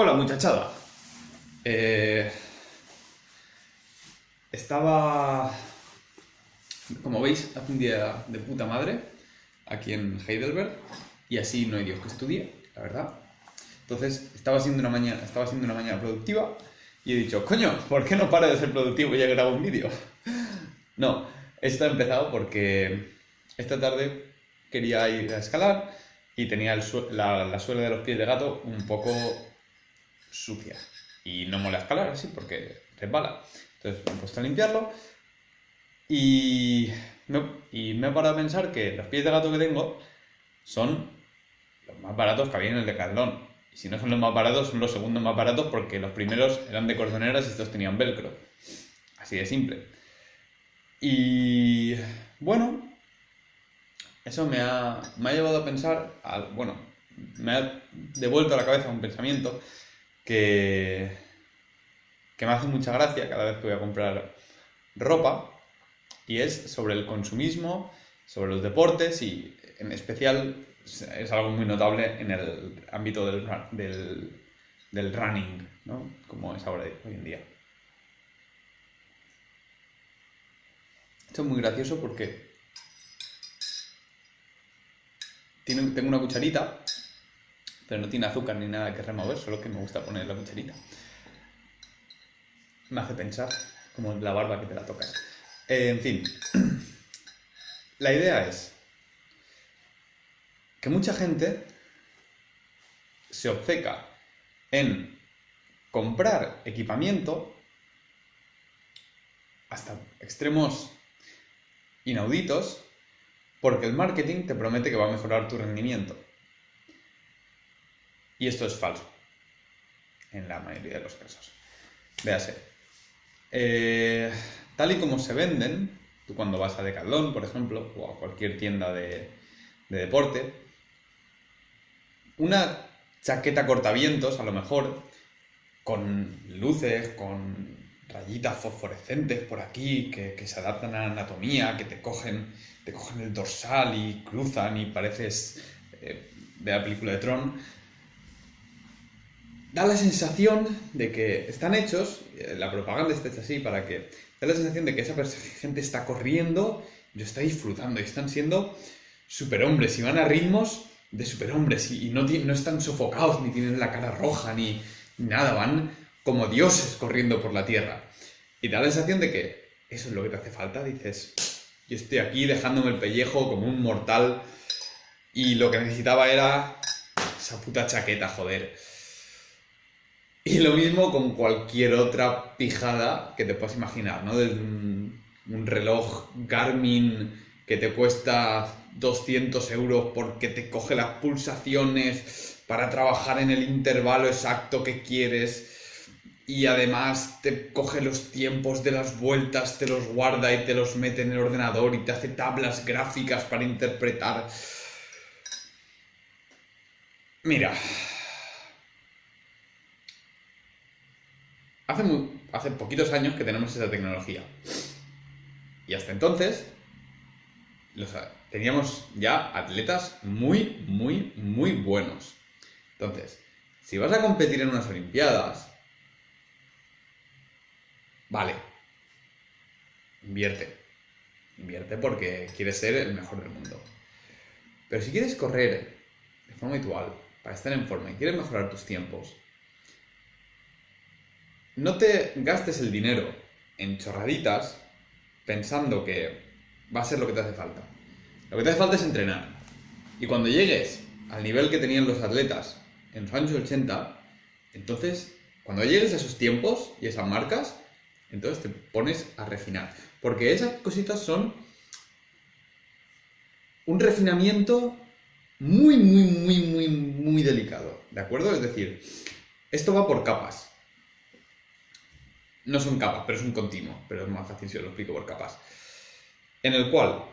Hola muchachada. Eh, estaba, como veis, hace un día de puta madre aquí en Heidelberg y así no hay Dios que estudie, la verdad. Entonces estaba siendo una mañana, estaba una mañana productiva y he dicho, coño, ¿por qué no para de ser productivo y ya grabo un vídeo? no, esto ha empezado porque esta tarde quería ir a escalar y tenía la suela de los pies de gato un poco sucia. Y no mola escalar así porque resbala. Entonces me he puesto a limpiarlo y me, y me he parado a pensar que los pies de gato que tengo son los más baratos que había en el Decathlon. Y si no son los más baratos, son los segundos más baratos porque los primeros eran de cordoneras y estos tenían velcro. Así de simple. Y bueno, eso me ha, me ha llevado a pensar, bueno, me ha devuelto a la cabeza un pensamiento que, me hace mucha gracia cada vez que voy a comprar ropa y es sobre el consumismo, sobre los deportes y en especial es algo muy notable en el ámbito del, del, del running, ¿no? como es ahora hoy en día. Esto es muy gracioso porque tengo una cucharita pero no tiene azúcar ni nada que remover, solo que me gusta poner la cucharita. Me hace pensar, como la barba que te la tocas. Eh, en fin, la idea es que mucha gente se obceca en comprar equipamiento hasta extremos inauditos porque el marketing te promete que va a mejorar tu rendimiento. Y esto es falso, en la mayoría de los casos. Véase. Eh, tal y como se venden, tú cuando vas a Decathlon, por ejemplo, o a cualquier tienda de, de deporte, una chaqueta cortavientos, a lo mejor, con luces, con rayitas fosforescentes por aquí, que, se adaptan a la anatomía, que te cogen, te cogen el dorsal y cruzan y pareces eh, de la película de Tron, da la sensación de que están hechos, eh, la propaganda está hecha así para que da la sensación de que esa gente está corriendo lo está disfrutando y están siendo superhombres y van a ritmos de superhombres y, no, no están sofocados ni tienen la cara roja ni, nada, van como dioses corriendo por la tierra. Y da la sensación de que eso es lo que te hace falta, dices, yo estoy aquí dejándome el pellejo como un mortal y lo que necesitaba era esa puta chaqueta, joder. Y lo mismo con cualquier otra pijada que te puedas imaginar, ¿no? Desde un, reloj Garmin que te cuesta 200 euros porque te coge las pulsaciones para trabajar en el intervalo exacto que quieres y además te coge los tiempos de las vueltas, te los guarda y te los mete en el ordenador y te hace tablas gráficas para interpretar. Mira, hace, hace poquitos años que tenemos esa tecnología. Y hasta entonces teníamos ya atletas muy, muy, muy buenos. Entonces, si vas a competir en unas Olimpiadas, vale, invierte. Invierte porque quieres ser el mejor del mundo. Pero si quieres correr de forma habitual, para estar en forma y quieres mejorar tus tiempos, no te gastes el dinero en chorraditas pensando que va a ser lo que te hace falta. Lo que te hace falta es entrenar. Y cuando llegues al nivel que tenían los atletas en los años 80, entonces, cuando llegues a esos tiempos y esas marcas, entonces te pones a refinar. Porque esas cositas son un refinamiento muy, muy, muy, muy, muy delicado. ¿De acuerdo? Es decir, esto va por capas no son capas, pero es un continuo, pero es más fácil si os lo explico por capas, en el cual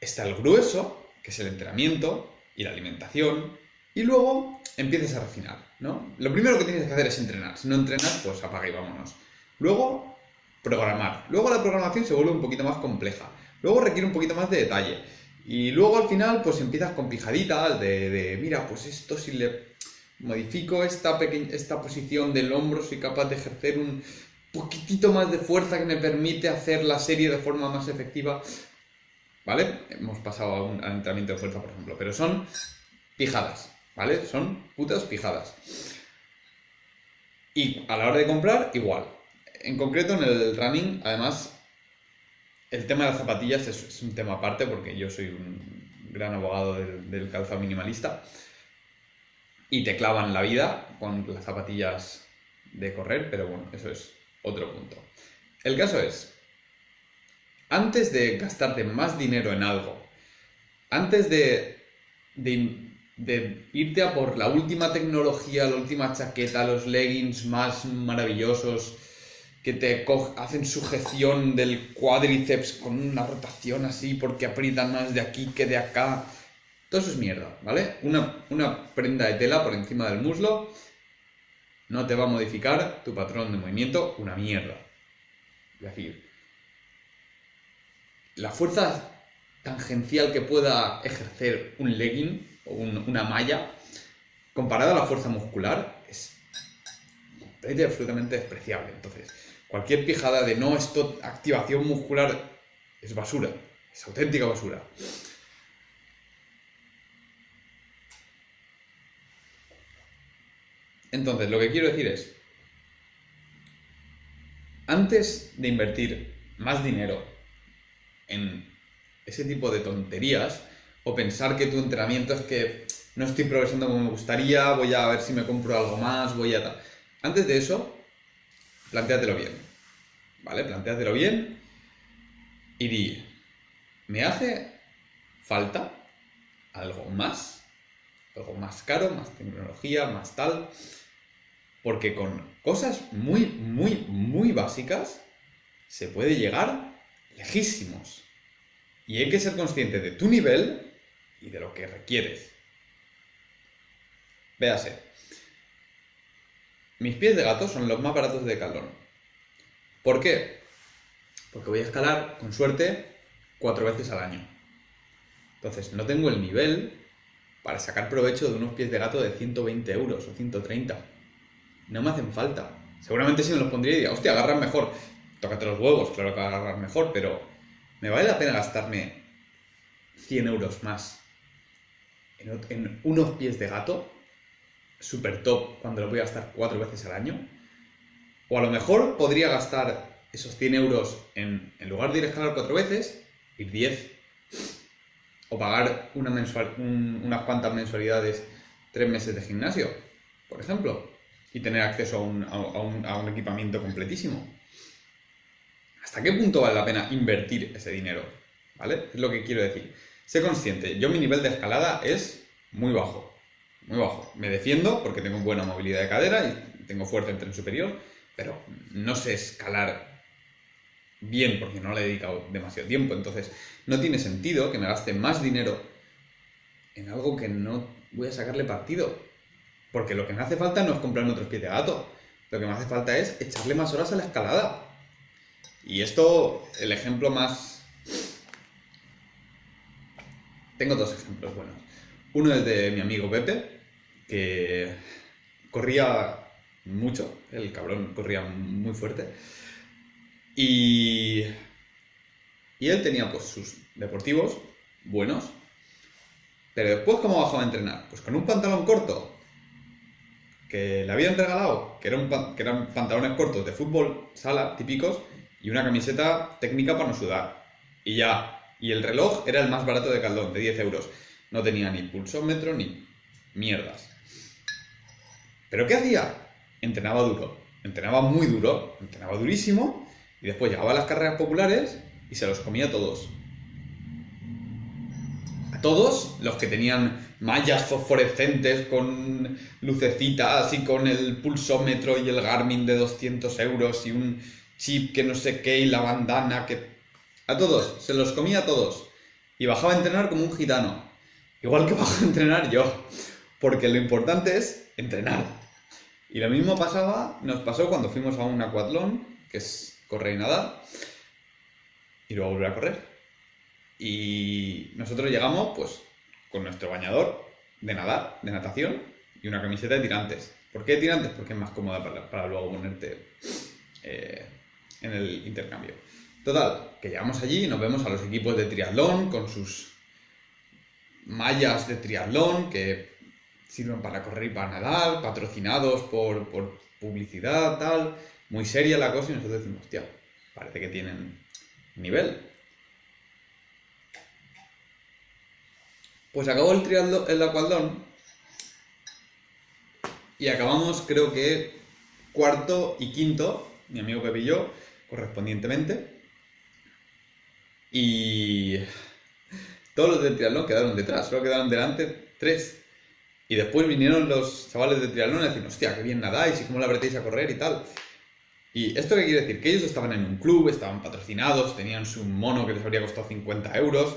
está el grueso, que es el entrenamiento y la alimentación, y luego empiezas a refinar, ¿no? Lo primero que tienes que hacer es entrenar, si no entrenas, pues apaga y vámonos. Luego, programar. Luego la programación se vuelve un poquito más compleja. Luego requiere un poquito más de detalle. Y luego al final, pues empiezas con pijaditas de, de mira, pues esto si le modifico esta, esta posición del hombro, soy capaz de ejercer un poquitito más de fuerza que me permite hacer la serie de forma más efectiva. ¿Vale? Hemos pasado a un entrenamiento de fuerza, por ejemplo, pero son pijadas, ¿vale? Son putas pijadas. Y a la hora de comprar, igual. En concreto, en el running, además, el tema de las zapatillas es, un tema aparte porque yo soy un gran abogado del, del calzado minimalista y te clavan la vida con las zapatillas de correr, pero bueno, eso es otro punto. El caso es, antes de gastarte más dinero en algo, antes de, irte a por la última tecnología, la última chaqueta, los leggings más maravillosos, que te hacen sujeción del cuádriceps con una rotación así porque aprietan más de aquí que de acá. Todo eso es mierda, ¿vale? Una prenda de tela por encima del muslo no te va a modificar tu patrón de movimiento una mierda. Es decir, la fuerza tangencial que pueda ejercer un legging o una malla, comparada a la fuerza muscular, es absolutamente despreciable. Entonces, cualquier pijada de no, esto, activación muscular, es basura, es auténtica basura. Entonces, lo que quiero decir es, antes de invertir más dinero en ese tipo de tonterías, o pensar que tu entrenamiento es que no estoy progresando como me gustaría, voy a ver si me compro algo más, voy a... Antes de eso, plantéatelo bien, ¿vale? Plantéatelo bien y di, ¿me hace falta algo más? Algo más caro, más tecnología, más tal. Porque con cosas muy, muy, muy básicas se puede llegar lejísimos. Y hay que ser consciente de tu nivel y de lo que requieres. Véase. Mis pies de gato son los más baratos de Calón. ¿Por qué? Porque voy a escalar, con suerte, cuatro veces al año. Entonces, no tengo el nivel para sacar provecho de unos pies de gato de 120 euros o 130 no me hacen falta. Seguramente si me los pondría diría, hostia, agarran mejor. Tócate los huevos, claro que agarran mejor, pero ¿me vale la pena gastarme 100 euros más en, unos pies de gato? Super top cuando lo voy a gastar cuatro veces al año. O a lo mejor podría gastar esos 100 euros en, en lugar de ir a escalar cuatro veces, ir 10. O pagar unas cuantas mensualidades, tres meses de gimnasio, por ejemplo y tener acceso a un, a, un, equipamiento completísimo. ¿Hasta qué punto vale la pena invertir ese dinero? ¿Vale? Es lo que quiero decir. Sé consciente, yo mi nivel de escalada es muy bajo. Muy bajo. Me defiendo porque tengo buena movilidad de cadera y tengo fuerza en tren superior, pero no sé escalar bien porque no le he dedicado demasiado tiempo. Entonces, no tiene sentido que me gaste más dinero en algo que no voy a sacarle partido. Porque lo que me hace falta no es comprar otros pies de gato. Lo que me hace falta es echarle más horas a la escalada. Y esto, el ejemplo más... Tengo dos ejemplos buenos. Uno es de mi amigo Pepe, que corría mucho, el cabrón corría muy fuerte. Y, y él tenía pues sus deportivos buenos. Pero después, ¿cómo bajaba a entrenar? Pues con un pantalón corto que le habían regalado, que, eran pantalones cortos de fútbol, sala, típicos, y una camiseta técnica para no sudar. Y ya. Y el reloj era el más barato de Caldón, de 10 euros. No tenía ni pulsómetro ni mierdas. ¿Pero qué hacía? Entrenaba duro. Entrenaba muy duro, entrenaba durísimo, y después llegaba a las carreras populares y se los comía todos. A todos los que tenían mallas fosforescentes con lucecitas y con el pulsómetro y el Garmin de 200 euros y un chip que no sé qué y la bandana que... A todos, se los comía a todos. Y bajaba a entrenar como un gitano. Igual que bajo a entrenar yo. Porque lo importante es entrenar. Y lo mismo pasaba, nos pasó cuando fuimos a un acuatlón, que es correr y nadar, y luego volver a correr. Y nosotros llegamos, pues, con nuestro bañador de nadar, de natación, y una camiseta de tirantes. ¿Por qué tirantes? Porque es más cómoda para, luego ponerte eh, en el intercambio. Total, que llegamos allí y nos vemos a los equipos de triatlón con sus mallas de triatlón que sirven para correr y para nadar, patrocinados por, por publicidad, tal. Muy seria la cosa y nosotros decimos, hostia, parece que tienen nivel. Pues acabó el triatlón, el aqualdón y acabamos creo que cuarto y quinto, mi amigo Pepe y yo, correspondientemente. Y todos los del triatlón quedaron detrás, solo quedaron delante tres. Y después vinieron los chavales de triatlón a decir, hostia, qué bien nadáis y cómo la apretéis a correr y tal. ¿Y esto qué quiere decir? Que ellos estaban en un club, estaban patrocinados, tenían su mono que les habría costado 50 euros,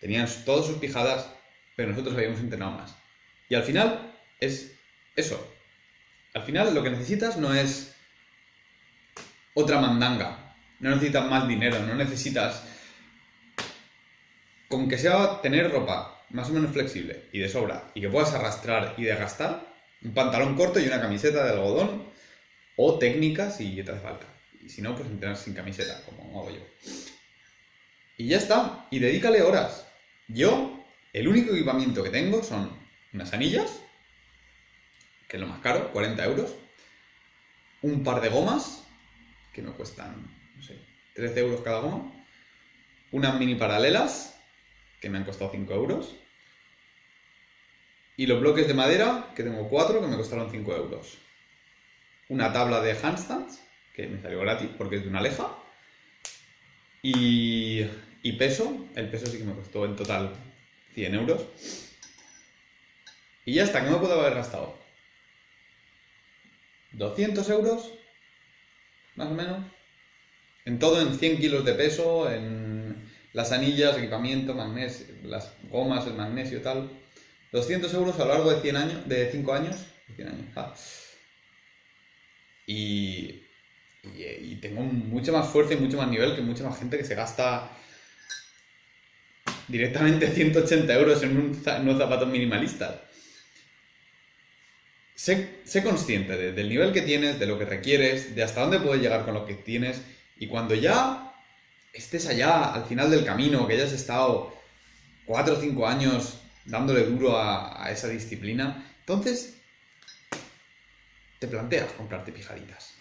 tenían todas sus pijadas, pero nosotros habíamos entrenado más. Y al final es eso. Al final lo que necesitas no es otra mandanga, no necesitas más dinero, no necesitas con que sea tener ropa más o menos flexible y de sobra y que puedas arrastrar y desgastar, un pantalón corto y una camiseta de algodón o técnica si te hace falta. Y si no, pues entrenar sin camiseta, como hago yo. Y ya está. Y dedícale horas. Yo, el único equipamiento que tengo son unas anillas, que es lo más caro, 40 euros. Un par de gomas, que me cuestan, no sé, 13 euros cada goma. Unas mini paralelas, que me han costado 5 euros. Y los bloques de madera, que tengo 4, que me costaron 5 euros. Una tabla de handstands, que me salió gratis porque es de una leja. Y, y peso, el peso sí que me costó en total 100 euros. Y ya está, ¿qué me puedo haber gastado? 200 euros, más o menos. En todo, en 100 kilos de peso, en las anillas, equipamiento, magnesio, las gomas, el magnesio tal. 200 euros a lo largo de 100 años, de 5 años. 100 años. Y, y, tengo mucha más fuerza y mucho más nivel que mucha más gente que se gasta directamente 180 euros en, unos zapatos minimalistas. Sé, sé consciente del nivel que tienes, de lo que requieres, de hasta dónde puedes llegar con lo que tienes. Y cuando ya estés allá al final del camino, que hayas estado cuatro o cinco años dándole duro a, esa disciplina, entonces te planteas comprarte pijaditas.